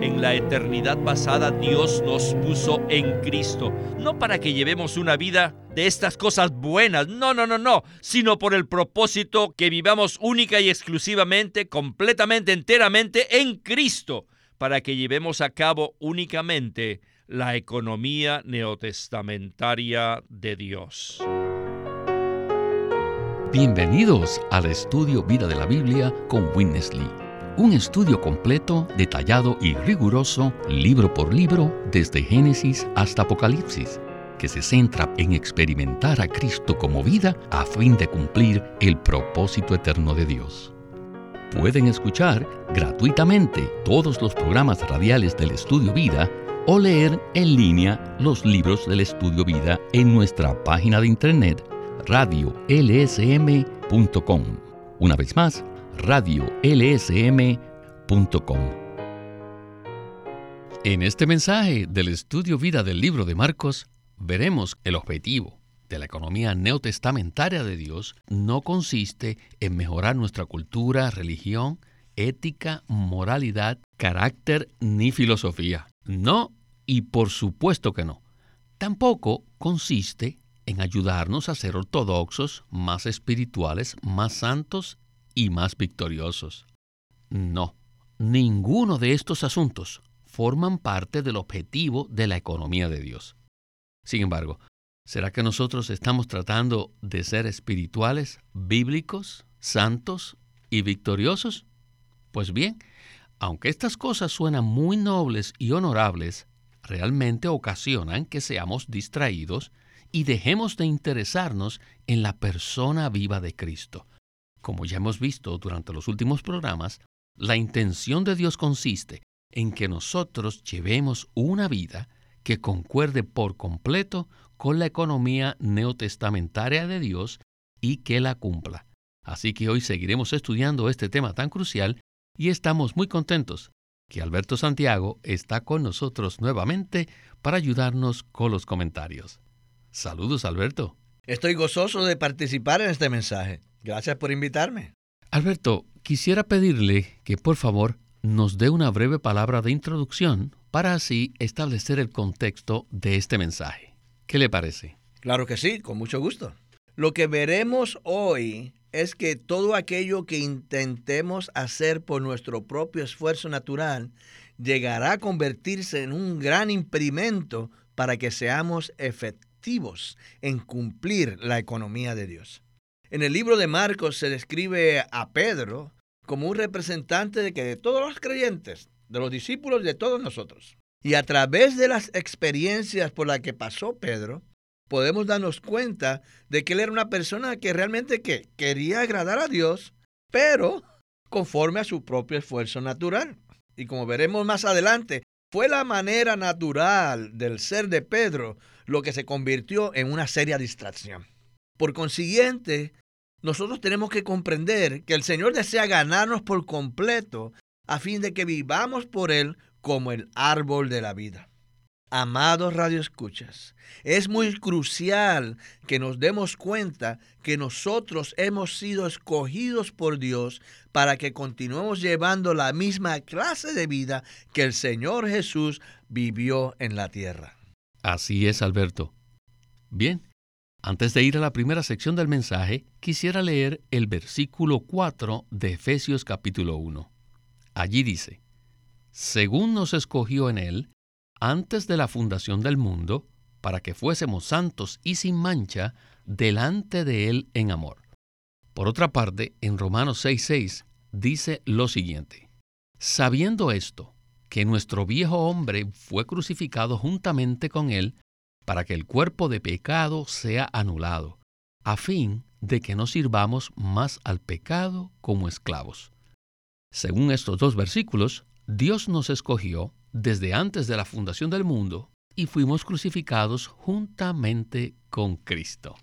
en la eternidad pasada Dios nos puso en Cristo, no para que llevemos una vida de estas cosas buenas, no, no, no, no, sino por el propósito que vivamos única y exclusivamente, completamente, enteramente en Cristo, para que llevemos a cabo únicamente la economía neotestamentaria de Dios. Bienvenidos al estudio Vida de la Biblia con Witness Lee un estudio completo, detallado y riguroso, libro por libro, desde Génesis hasta Apocalipsis, que se centra en experimentar a Cristo como vida a fin de cumplir el propósito eterno de Dios. Pueden escuchar gratuitamente todos los programas radiales del Estudio Vida o leer en línea los libros del Estudio Vida en nuestra página de internet radiolsm.com. Una vez más, radiolsm.com. En este mensaje del estudio vida del libro de Marcos, veremos el objetivo de la economía neotestamentaria de Dios no consiste en mejorar nuestra cultura, religión, ética, moralidad, carácter ni filosofía. No, y por supuesto que no. Tampoco consiste en ayudarnos a ser ortodoxos, más espirituales, más santos y más victoriosos. No, ninguno de estos asuntos forman parte del objetivo de la economía de Dios. Sin embargo, ¿será que nosotros estamos tratando de ser espirituales, bíblicos, santos y victoriosos? Pues bien, aunque estas cosas suenan muy nobles y honorables, realmente ocasionan que seamos distraídos y dejemos de interesarnos en la persona viva de Cristo, como ya hemos visto durante los últimos programas, la intención de Dios consiste en que nosotros llevemos una vida que concuerde por completo con la economía neotestamentaria de Dios y que la cumpla. Así que hoy seguiremos estudiando este tema tan crucial y estamos muy contentos que Alberto Santiago está con nosotros nuevamente para ayudarnos con los comentarios. Saludos, Alberto. Estoy gozoso de participar en este mensaje. Gracias por invitarme. Alberto, quisiera pedirle que por favor nos dé una breve palabra de introducción para así establecer el contexto de este mensaje. ¿Qué le parece? Claro que sí, con mucho gusto. Lo que veremos hoy es que todo aquello que intentemos hacer por nuestro propio esfuerzo natural llegará a convertirse en un gran impedimento para que seamos efectivos en cumplir la economía de Dios. En el libro de Marcos se describe a Pedro como un representante de que de todos los creyentes, de los discípulos de todos nosotros. Y a través de las experiencias por las que pasó Pedro, podemos darnos cuenta de que él era una persona que realmente que quería agradar a Dios, pero conforme a su propio esfuerzo natural. Y como veremos más adelante, fue la manera natural del ser de Pedro lo que se convirtió en una seria distracción. Por consiguiente, nosotros tenemos que comprender que el Señor desea ganarnos por completo a fin de que vivamos por Él como el árbol de la vida. Amados radioescuchas, es muy crucial que nos demos cuenta que nosotros hemos sido escogidos por Dios para que continuemos llevando la misma clase de vida que el Señor Jesús vivió en la tierra. Así es, Alberto. Bien, antes de ir a la primera sección del mensaje, quisiera leer el versículo 4 de Efesios capítulo 1. Allí dice, según nos escogió en Él, antes de la fundación del mundo, para que fuésemos santos y sin mancha delante de Él en amor. Por otra parte, en Romanos 6:6 dice lo siguiente, sabiendo esto, que nuestro viejo hombre fue crucificado juntamente con Él, para que el cuerpo de pecado sea anulado, a fin de que no sirvamos más al pecado como esclavos. Según estos dos versículos, Dios nos escogió desde antes de la fundación del mundo y fuimos crucificados juntamente con Cristo.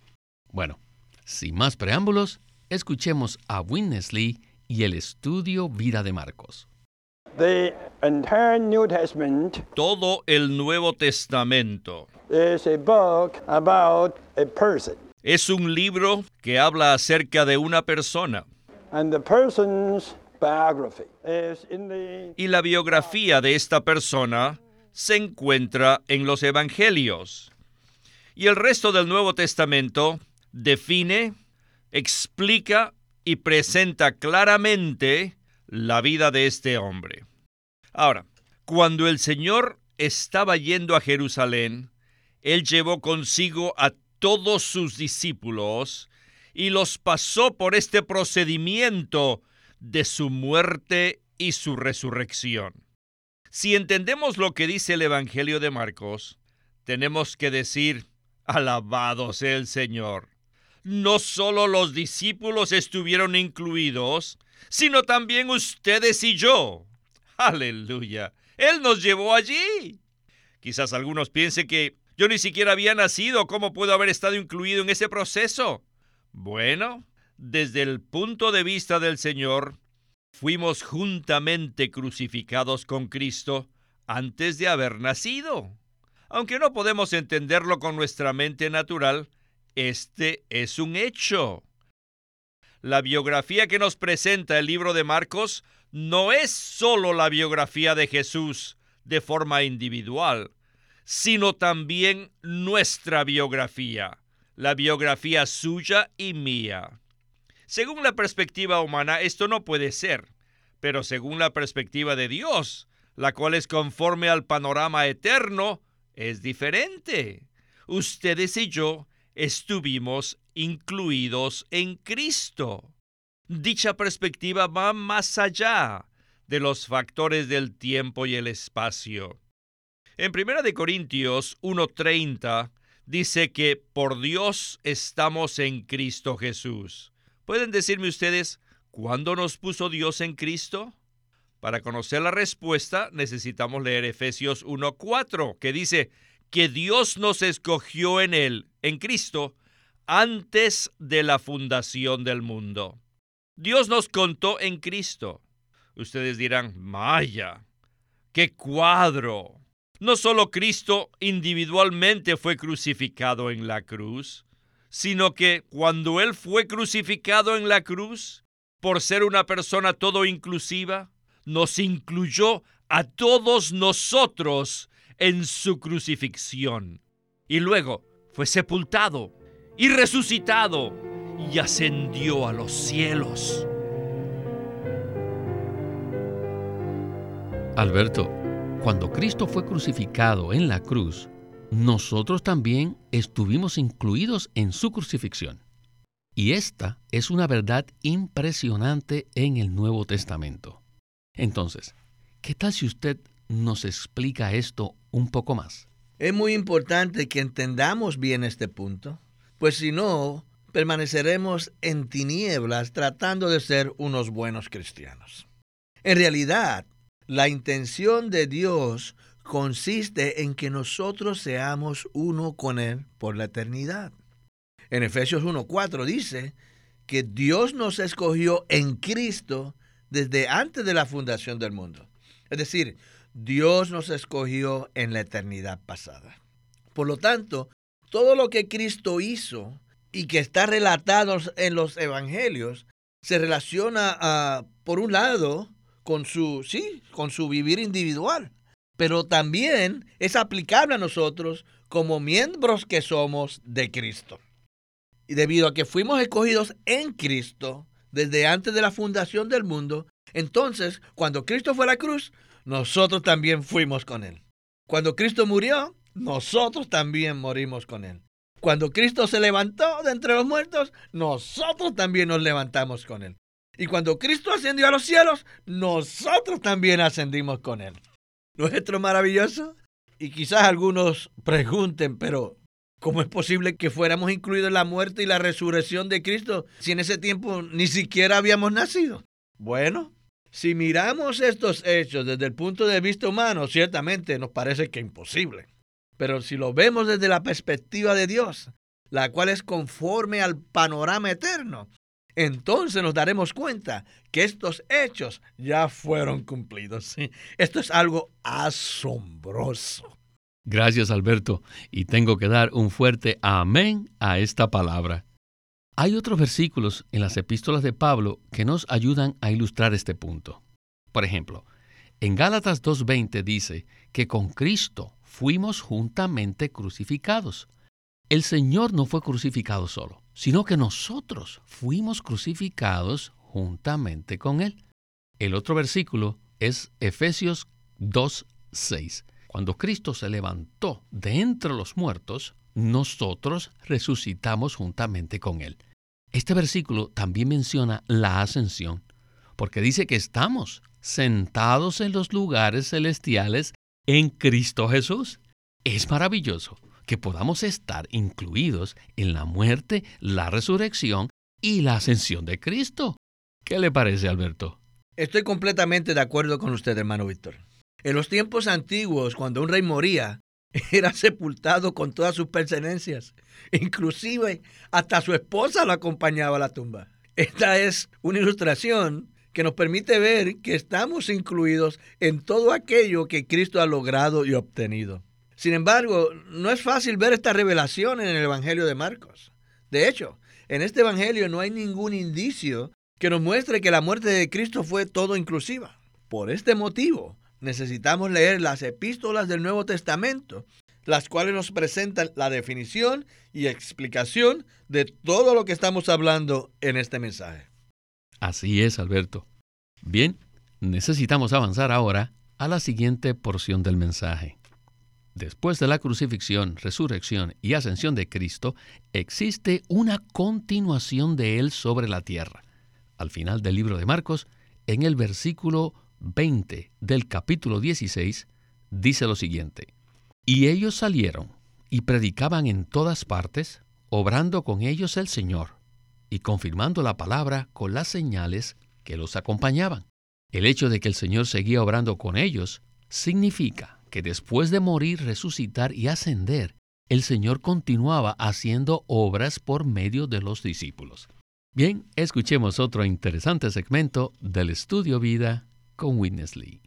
Bueno, sin más preámbulos, escuchemos a Witness Lee y el estudio Vida de Marcos. Todo el Nuevo Testamento es un libro que habla acerca de una persona. Y la biografía de esta persona se encuentra en los Evangelios. Y el resto del Nuevo Testamento define, explica y presenta claramente la vida de este hombre. Ahora, cuando el Señor estaba yendo a Jerusalén, Él llevó consigo a todos sus discípulos y los pasó por este procedimiento de su muerte y su resurrección. Si entendemos lo que dice el Evangelio de Marcos, tenemos que decir, alabado sea el Señor. No solo los discípulos estuvieron incluidos, sino también ustedes y yo. Aleluya. Él nos llevó allí. Quizás algunos piensen que yo ni siquiera había nacido, ¿cómo puedo haber estado incluido en ese proceso? Bueno, desde el punto de vista del Señor, fuimos juntamente crucificados con Cristo antes de haber nacido. Aunque no podemos entenderlo con nuestra mente natural, este es un hecho. La biografía que nos presenta el libro de Marcos no es solo la biografía de Jesús de forma individual, sino también nuestra biografía, la biografía suya y mía. Según la perspectiva humana, esto no puede ser, pero según la perspectiva de Dios, la cual es conforme al panorama eterno, es diferente. Ustedes y yo estuvimos incluidos en Cristo. Dicha perspectiva va más allá de los factores del tiempo y el espacio. En 1 Corintios 1:30 dice que por Dios estamos en Cristo Jesús. ¿Pueden decirme ustedes cuándo nos puso Dios en Cristo? Para conocer la respuesta necesitamos leer Efesios 1:4, que dice que Dios nos escogió en Él, en Cristo, antes de la fundación del mundo. Dios nos contó en Cristo. Ustedes dirán, Maya, qué cuadro. No solo Cristo individualmente fue crucificado en la cruz, sino que cuando Él fue crucificado en la cruz, por ser una persona todo inclusiva, nos incluyó a todos nosotros en su crucifixión. Y luego fue sepultado y resucitado y ascendió a los cielos. Alberto, cuando Cristo fue crucificado en la cruz, nosotros también estuvimos incluidos en su crucifixión. Y esta es una verdad impresionante en el Nuevo Testamento. Entonces, ¿qué tal si usted nos explica esto un poco más? Es muy importante que entendamos bien este punto, pues si no, permaneceremos en tinieblas tratando de ser unos buenos cristianos. En realidad, la intención de Dios consiste en que nosotros seamos uno con Él por la eternidad. En Efesios 1.4 dice que Dios nos escogió en Cristo desde antes de la fundación del mundo. Es decir, Dios nos escogió en la eternidad pasada. Por lo tanto, todo lo que Cristo hizo y que está relatado en los evangelios se relaciona, por un lado, con su, sí, con su vivir individual, pero también es aplicable a nosotros como miembros que somos de Cristo. Y debido a que fuimos escogidos en Cristo desde antes de la fundación del mundo, entonces, cuando Cristo fue a la cruz, nosotros también fuimos con Él. Cuando Cristo murió, nosotros también morimos con Él. Cuando Cristo se levantó de entre los muertos, nosotros también nos levantamos con Él. Y cuando Cristo ascendió a los cielos, nosotros también ascendimos con Él. ¿No es esto maravilloso? Y quizás algunos pregunten, pero ¿cómo es posible que fuéramos incluidos en la muerte y la resurrección de Cristo si en ese tiempo ni siquiera habíamos nacido? Bueno, si miramos estos hechos desde el punto de vista humano, ciertamente nos parece que imposible. Pero si lo vemos desde la perspectiva de Dios, la cual es conforme al panorama eterno, entonces nos daremos cuenta que estos hechos ya fueron cumplidos. Esto es algo asombroso. Gracias Alberto, y tengo que dar un fuerte amén a esta palabra. Hay otros versículos en las epístolas de Pablo que nos ayudan a ilustrar este punto. Por ejemplo, en Gálatas 2.20 dice que con Cristo fuimos juntamente crucificados. El Señor no fue crucificado solo, sino que nosotros fuimos crucificados juntamente con Él. El otro versículo es Efesios 2.6. Cuando Cristo se levantó de entre los muertos, nosotros resucitamos juntamente con Él. Este versículo también menciona la ascensión, porque dice que estamos sentados en los lugares celestiales en Cristo Jesús. Es maravilloso que podamos estar incluidos en la muerte, la resurrección y la ascensión de Cristo. ¿Qué le parece, Alberto? Estoy completamente de acuerdo con usted, hermano Víctor. En los tiempos antiguos, cuando un rey moría, era sepultado con todas sus pertenencias. Inclusive hasta su esposa lo acompañaba a la tumba. Esta es una ilustración que nos permite ver que estamos incluidos en todo aquello que Cristo ha logrado y obtenido. Sin embargo, no es fácil ver esta revelación en el Evangelio de Marcos. De hecho, en este Evangelio no hay ningún indicio que nos muestre que la muerte de Cristo fue todo inclusiva. Por este motivo, necesitamos leer las epístolas del Nuevo Testamento, las cuales nos presentan la definición y explicación de todo lo que estamos hablando en este mensaje. Así es, Alberto. Bien, necesitamos avanzar ahora a la siguiente porción del mensaje. Después de la crucifixión, resurrección y ascensión de Cristo, existe una continuación de Él sobre la tierra. Al final del libro de Marcos, en el versículo 20 del capítulo 16 dice lo siguiente, Y ellos salieron y predicaban en todas partes, obrando con ellos el Señor, y confirmando la palabra con las señales que los acompañaban. El hecho de que el Señor seguía obrando con ellos significa que después de morir, resucitar y ascender, el Señor continuaba haciendo obras por medio de los discípulos. Bien, escuchemos otro interesante segmento del estudio vida con Witness Lee.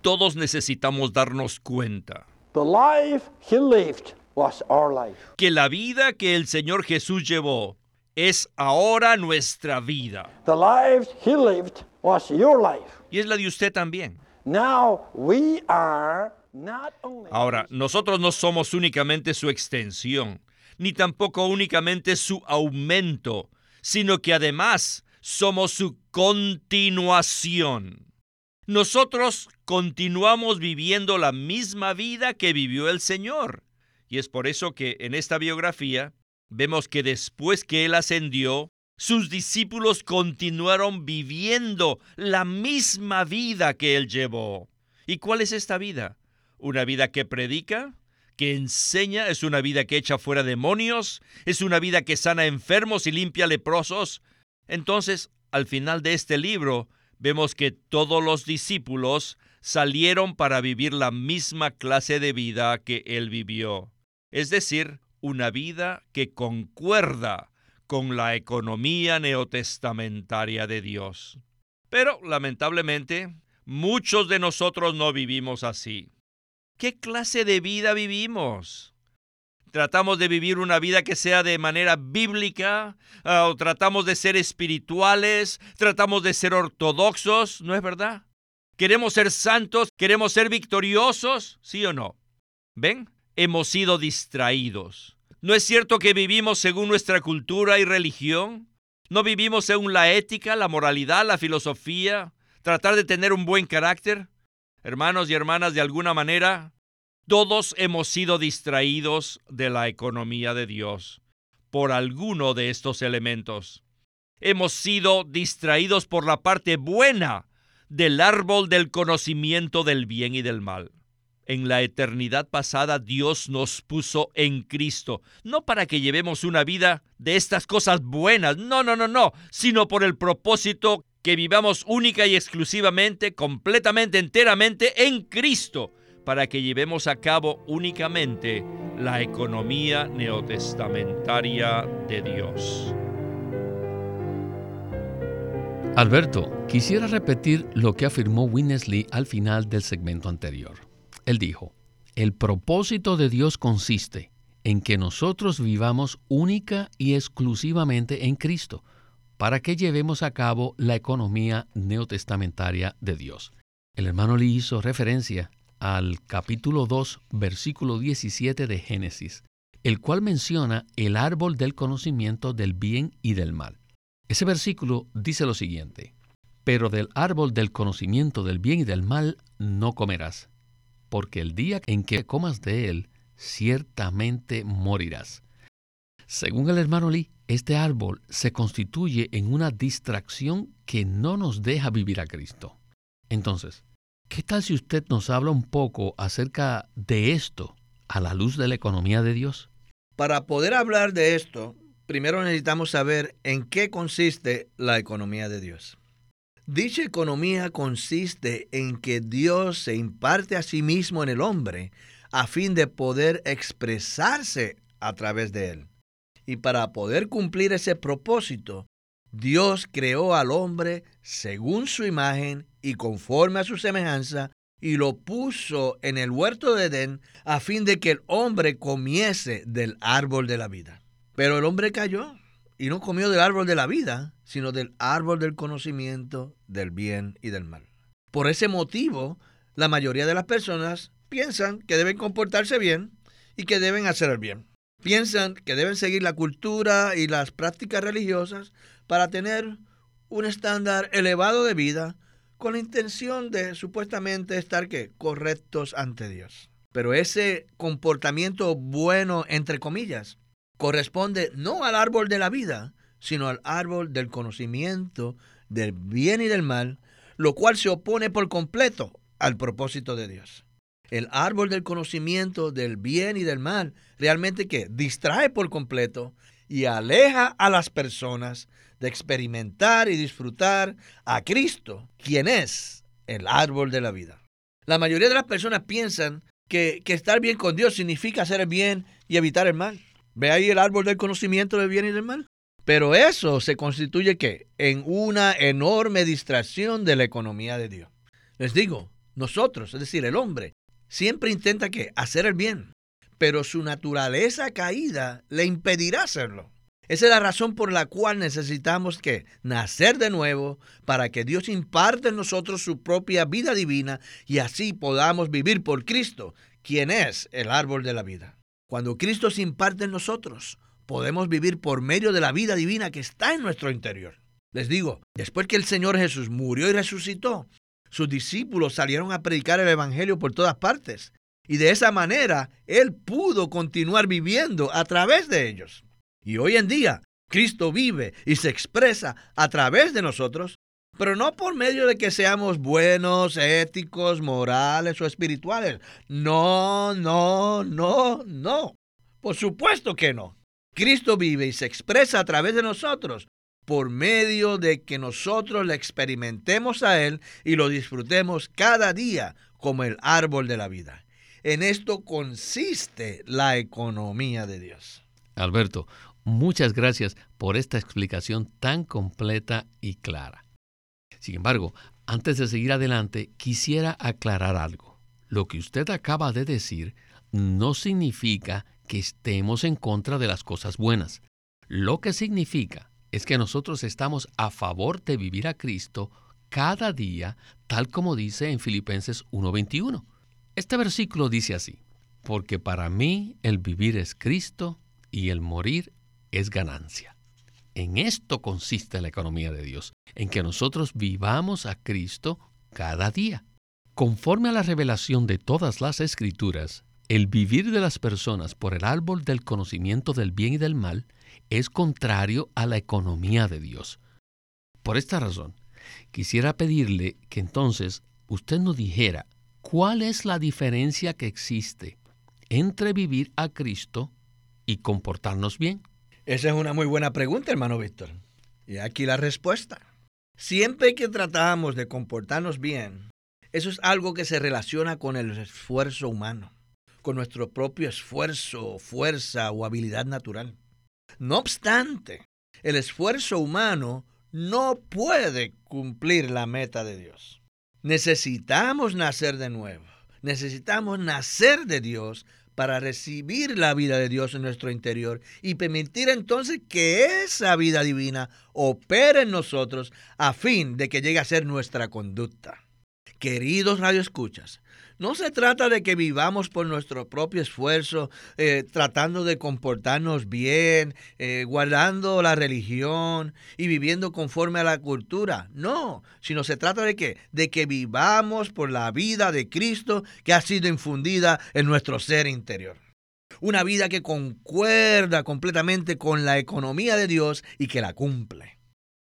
Todos necesitamos darnos cuenta que la vida que el Señor Jesús llevó es ahora nuestra vida. Y es la de usted también. Ahora, nosotros no somos únicamente su extensión, ni tampoco únicamente su aumento, sino que además somos su continuación. Nosotros continuamos viviendo la misma vida que vivió el Señor. Y es por eso que en esta biografía vemos que después que Él ascendió, sus discípulos continuaron viviendo la misma vida que Él llevó. ¿Y cuál es esta vida? ¿Una vida que predica? ¿Que enseña? ¿Es una vida que echa fuera demonios? ¿Es una vida que sana enfermos y limpia leprosos? Entonces, al final de este libro, vemos que todos los discípulos salieron para vivir la misma clase de vida que él vivió, es decir, una vida que concuerda con la economía neotestamentaria de Dios. Pero, lamentablemente, muchos de nosotros no vivimos así. ¿Qué clase de vida vivimos? tratamos de vivir una vida que sea de manera bíblica, ah, o tratamos de ser espirituales, tratamos de ser ortodoxos, ¿no es verdad? ¿Queremos ser santos? ¿Queremos ser victoriosos? ¿Sí o no? ¿Ven? Hemos sido distraídos. ¿No es cierto que vivimos según nuestra cultura y religión? ¿No vivimos según la ética, la moralidad, la filosofía, tratar de tener un buen carácter? Hermanos y hermanas, de alguna manera, todos hemos sido distraídos de la economía de Dios por alguno de estos elementos. Hemos sido distraídos por la parte buena del árbol del conocimiento del bien y del mal. En la eternidad pasada Dios nos puso en Cristo, no para que llevemos una vida de estas cosas buenas, no, no, no, no, sino por el propósito que vivamos única y exclusivamente, completamente, enteramente en Cristo para que llevemos a cabo únicamente la economía neotestamentaria de Dios. Alberto, quisiera repetir lo que afirmó Winnesley al final del segmento anterior. Él dijo, el propósito de Dios consiste en que nosotros vivamos única y exclusivamente en Cristo, para que llevemos a cabo la economía neotestamentaria de Dios. El hermano le hizo referencia al capítulo 2, versículo 17 de Génesis, el cual menciona el árbol del conocimiento del bien y del mal. Ese versículo dice lo siguiente, pero del árbol del conocimiento del bien y del mal no comerás, porque el día en que comas de él, ciertamente morirás. Según el hermano Lee, este árbol se constituye en una distracción que no nos deja vivir a Cristo. Entonces, ¿qué tal si usted nos habla un poco acerca de esto a la luz de la economía de Dios? Para poder hablar de esto, primero necesitamos saber en qué consiste la economía de Dios. Dicha economía consiste en que Dios se imparte a sí mismo en el hombre a fin de poder expresarse a través de él. Y para poder cumplir ese propósito, Dios creó al hombre según su imagen y conforme a su semejanza, y lo puso en el huerto de Edén a fin de que el hombre comiese del árbol de la vida. Pero el hombre cayó y no comió del árbol de la vida, sino del árbol del conocimiento del bien y del mal. Por ese motivo, la mayoría de las personas piensan que deben comportarse bien y que deben hacer el bien piensan que deben seguir la cultura y las prácticas religiosas para tener un estándar elevado de vida con la intención de supuestamente estar ¿qué? correctos ante Dios. Pero ese comportamiento bueno, entre comillas, corresponde no al árbol de la vida, sino al árbol del conocimiento del bien y del mal, lo cual se opone por completo al propósito de Dios el árbol del conocimiento del bien y del mal, realmente que distrae por completo y aleja a las personas de experimentar y disfrutar a Cristo, quien es el árbol de la vida. La mayoría de las personas piensan que, que estar bien con Dios significa hacer el bien y evitar el mal. Ve ahí el árbol del conocimiento del bien y del mal. Pero eso se constituye que en una enorme distracción de la economía de Dios. Les digo, nosotros, es decir, el hombre, siempre intenta que hacer el bien, pero su naturaleza caída le impedirá hacerlo. Esa es la razón por la cual necesitamos que nacer de nuevo para que Dios imparte en nosotros su propia vida divina y así podamos vivir por Cristo, quien es el árbol de la vida. Cuando Cristo se imparte en nosotros, podemos vivir por medio de la vida divina que está en nuestro interior. Les digo, después que el Señor Jesús murió y resucitó, sus discípulos salieron a predicar el Evangelio por todas partes. Y de esa manera Él pudo continuar viviendo a través de ellos. Y hoy en día Cristo vive y se expresa a través de nosotros, pero no por medio de que seamos buenos, éticos, morales o espirituales. No, no, no, no. Por supuesto que no. Cristo vive y se expresa a través de nosotros por medio de que nosotros le experimentemos a Él y lo disfrutemos cada día como el árbol de la vida. En esto consiste la economía de Dios. Alberto, muchas gracias por esta explicación tan completa y clara. Sin embargo, antes de seguir adelante, quisiera aclarar algo. Lo que usted acaba de decir no significa que estemos en contra de las cosas buenas. Lo que significa es que nosotros estamos a favor de vivir a Cristo cada día, tal como dice en Filipenses 1:21. Este versículo dice así, porque para mí el vivir es Cristo y el morir es ganancia. En esto consiste la economía de Dios, en que nosotros vivamos a Cristo cada día. Conforme a la revelación de todas las escrituras, el vivir de las personas por el árbol del conocimiento del bien y del mal es contrario a la economía de Dios. Por esta razón, quisiera pedirle que entonces usted nos dijera cuál es la diferencia que existe entre vivir a Cristo y comportarnos bien. Esa es una muy buena pregunta, hermano Víctor. Y aquí la respuesta. Siempre que tratamos de comportarnos bien, eso es algo que se relaciona con el esfuerzo humano, con nuestro propio esfuerzo, fuerza o habilidad natural. No obstante, el esfuerzo humano no puede cumplir la meta de Dios. Necesitamos nacer de nuevo. Necesitamos nacer de Dios para recibir la vida de Dios en nuestro interior y permitir entonces que esa vida divina opere en nosotros a fin de que llegue a ser nuestra conducta. Queridos radioescuchas, no se trata de que vivamos por nuestro propio esfuerzo, eh, tratando de comportarnos bien, eh, guardando la religión y viviendo conforme a la cultura. No, sino se trata de que, de que vivamos por la vida de Cristo que ha sido infundida en nuestro ser interior. Una vida que concuerda completamente con la economía de Dios y que la cumple.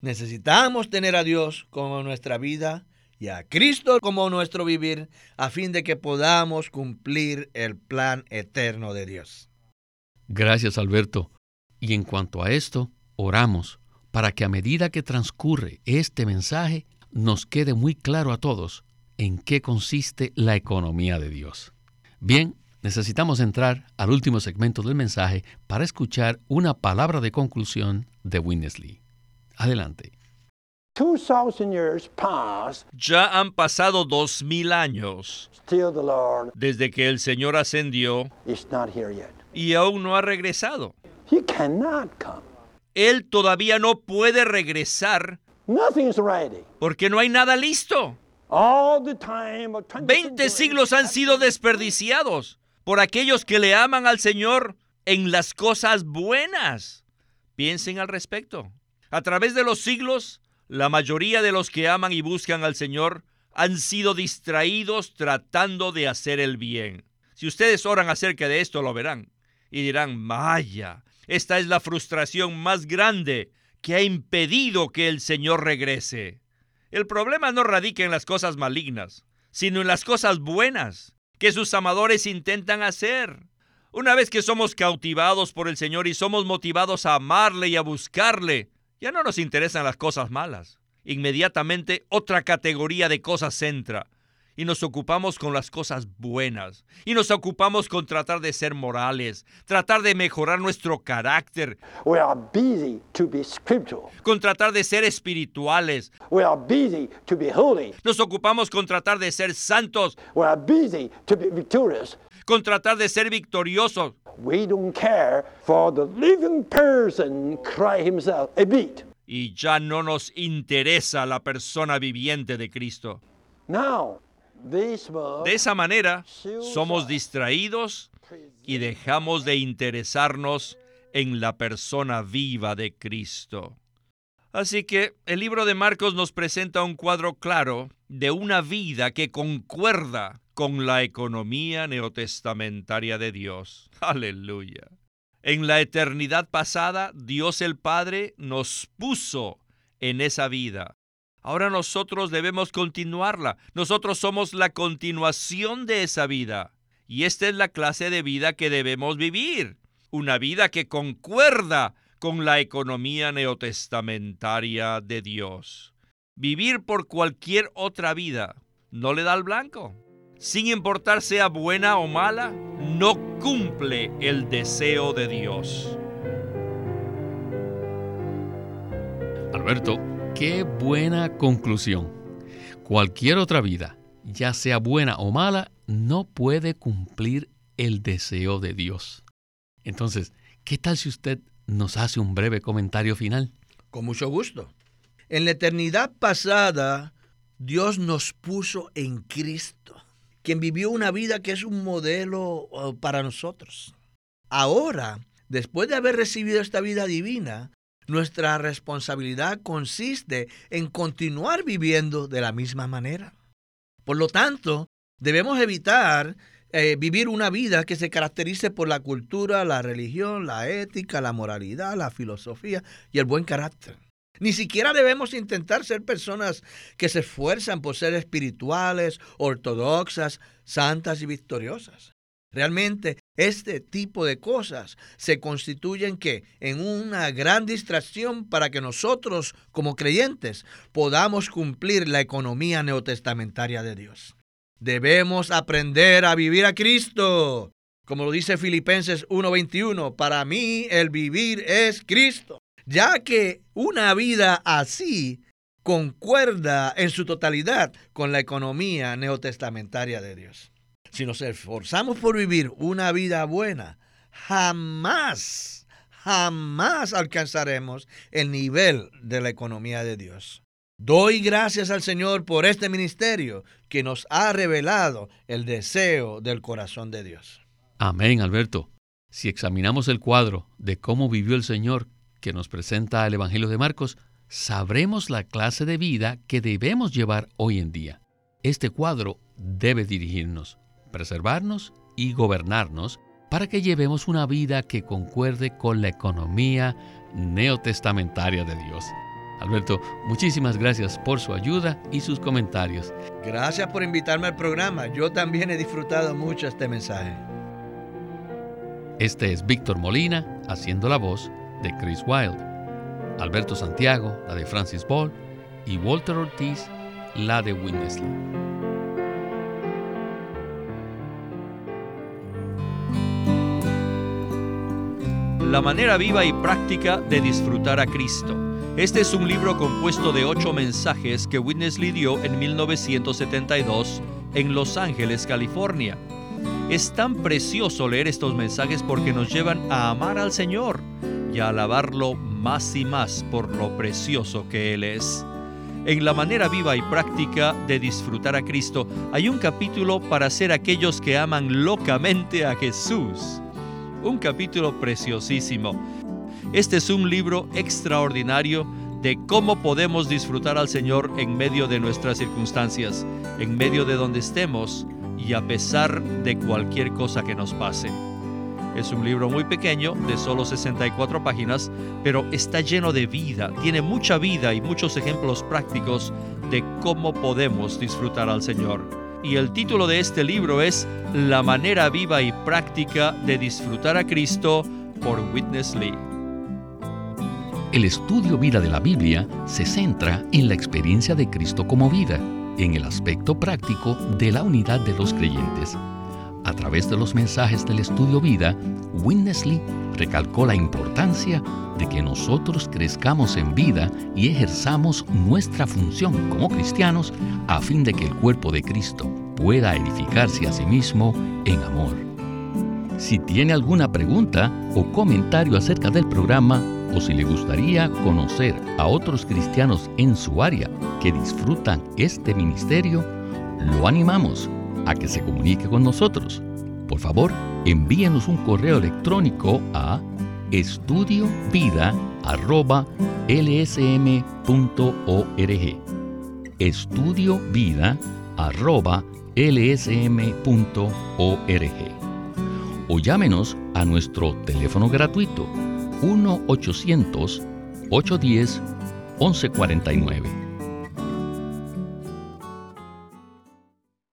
Necesitamos tener a Dios como nuestra vida y a Cristo como nuestro vivir, a fin de que podamos cumplir el plan eterno de Dios. Gracias, Alberto. Y en cuanto a esto, oramos para que a medida que transcurre este mensaje, nos quede muy claro a todos en qué consiste la economía de Dios. Bien, necesitamos entrar al último segmento del mensaje para escuchar una palabra de conclusión de Winnesley. Adelante. Ya han pasado dos mil años desde que el Señor ascendió y aún no ha regresado. Él todavía no puede regresar porque no hay nada listo. Veinte siglos han sido desperdiciados por aquellos que le aman al Señor en las cosas buenas. Piensen al respecto. A través de los siglos, la mayoría de los que aman y buscan al Señor han sido distraídos tratando de hacer el bien. Si ustedes oran acerca de esto, lo verán. Y dirán, vaya, esta es la frustración más grande que ha impedido que el Señor regrese. El problema no radica en las cosas malignas, sino en las cosas buenas que sus amadores intentan hacer. Una vez que somos cautivados por el Señor y somos motivados a amarle y a buscarle, ya no nos interesan las cosas malas. Inmediatamente otra categoría de cosas entra y nos ocupamos con las cosas buenas y nos ocupamos con tratar de ser morales, tratar de mejorar nuestro carácter. Con tratar de ser espirituales. Nos ocupamos con tratar de ser santos. Con tratar de ser victoriosos. Y ya no nos interesa la persona viviente de Cristo. de esa manera, somos distraídos y dejamos de interesarnos en la persona viva de Cristo. Así que el libro de Marcos nos presenta un cuadro claro de una vida que concuerda con la economía neotestamentaria de Dios. Aleluya. En la eternidad pasada, Dios el Padre nos puso en esa vida. Ahora nosotros debemos continuarla. Nosotros somos la continuación de esa vida. Y esta es la clase de vida que debemos vivir. Una vida que concuerda con la economía neotestamentaria de Dios. Vivir por cualquier otra vida no le da al blanco sin importar sea buena o mala, no cumple el deseo de Dios. Alberto, qué buena conclusión. Cualquier otra vida, ya sea buena o mala, no puede cumplir el deseo de Dios. Entonces, ¿qué tal si usted nos hace un breve comentario final? Con mucho gusto. En la eternidad pasada, Dios nos puso en Cristo quien vivió una vida que es un modelo uh, para nosotros. Ahora, después de haber recibido esta vida divina, nuestra responsabilidad consiste en continuar viviendo de la misma manera. Por lo tanto, debemos evitar eh, vivir una vida que se caracterice por la cultura, la religión, la ética, la moralidad, la filosofía y el buen carácter. Ni siquiera debemos intentar ser personas que se esfuerzan por ser espirituales, ortodoxas, santas y victoriosas. Realmente este tipo de cosas se constituyen que en una gran distracción para que nosotros como creyentes podamos cumplir la economía neotestamentaria de Dios. Debemos aprender a vivir a Cristo. Como lo dice Filipenses 1:21, para mí el vivir es Cristo ya que una vida así concuerda en su totalidad con la economía neotestamentaria de Dios. Si nos esforzamos por vivir una vida buena, jamás, jamás alcanzaremos el nivel de la economía de Dios. Doy gracias al Señor por este ministerio que nos ha revelado el deseo del corazón de Dios. Amén, Alberto. Si examinamos el cuadro de cómo vivió el Señor que nos presenta el Evangelio de Marcos, sabremos la clase de vida que debemos llevar hoy en día. Este cuadro debe dirigirnos, preservarnos y gobernarnos para que llevemos una vida que concuerde con la economía neotestamentaria de Dios. Alberto, muchísimas gracias por su ayuda y sus comentarios. Gracias por invitarme al programa. Yo también he disfrutado mucho este mensaje. Este es Víctor Molina haciendo la voz de Chris Wilde. Alberto Santiago, la de Francis Ball, y Walter Ortiz, la de Winnesley. La manera viva y práctica de disfrutar a Cristo. Este es un libro compuesto de ocho mensajes que Winnesley dio en 1972 en Los Ángeles, California. Es tan precioso leer estos mensajes porque nos llevan a amar al Señor y a alabarlo más y más por lo precioso que Él es. En la manera viva y práctica de disfrutar a Cristo hay un capítulo para ser aquellos que aman locamente a Jesús. Un capítulo preciosísimo. Este es un libro extraordinario de cómo podemos disfrutar al Señor en medio de nuestras circunstancias, en medio de donde estemos y a pesar de cualquier cosa que nos pase. Es un libro muy pequeño, de solo 64 páginas, pero está lleno de vida, tiene mucha vida y muchos ejemplos prácticos de cómo podemos disfrutar al Señor. Y el título de este libro es La manera viva y práctica de disfrutar a Cristo por Witness Lee. El estudio vida de la Biblia se centra en la experiencia de Cristo como vida, en el aspecto práctico de la unidad de los creyentes a través de los mensajes del estudio vida, Winnesley recalcó la importancia de que nosotros crezcamos en vida y ejerzamos nuestra función como cristianos a fin de que el cuerpo de Cristo pueda edificarse a sí mismo en amor. Si tiene alguna pregunta o comentario acerca del programa o si le gustaría conocer a otros cristianos en su área que disfrutan este ministerio, lo animamos a que se comunique con nosotros. Por favor, envíenos un correo electrónico a estudiovida.lsm.org. Estudiovida.lsm.org. O llámenos a nuestro teléfono gratuito 1-800-810-1149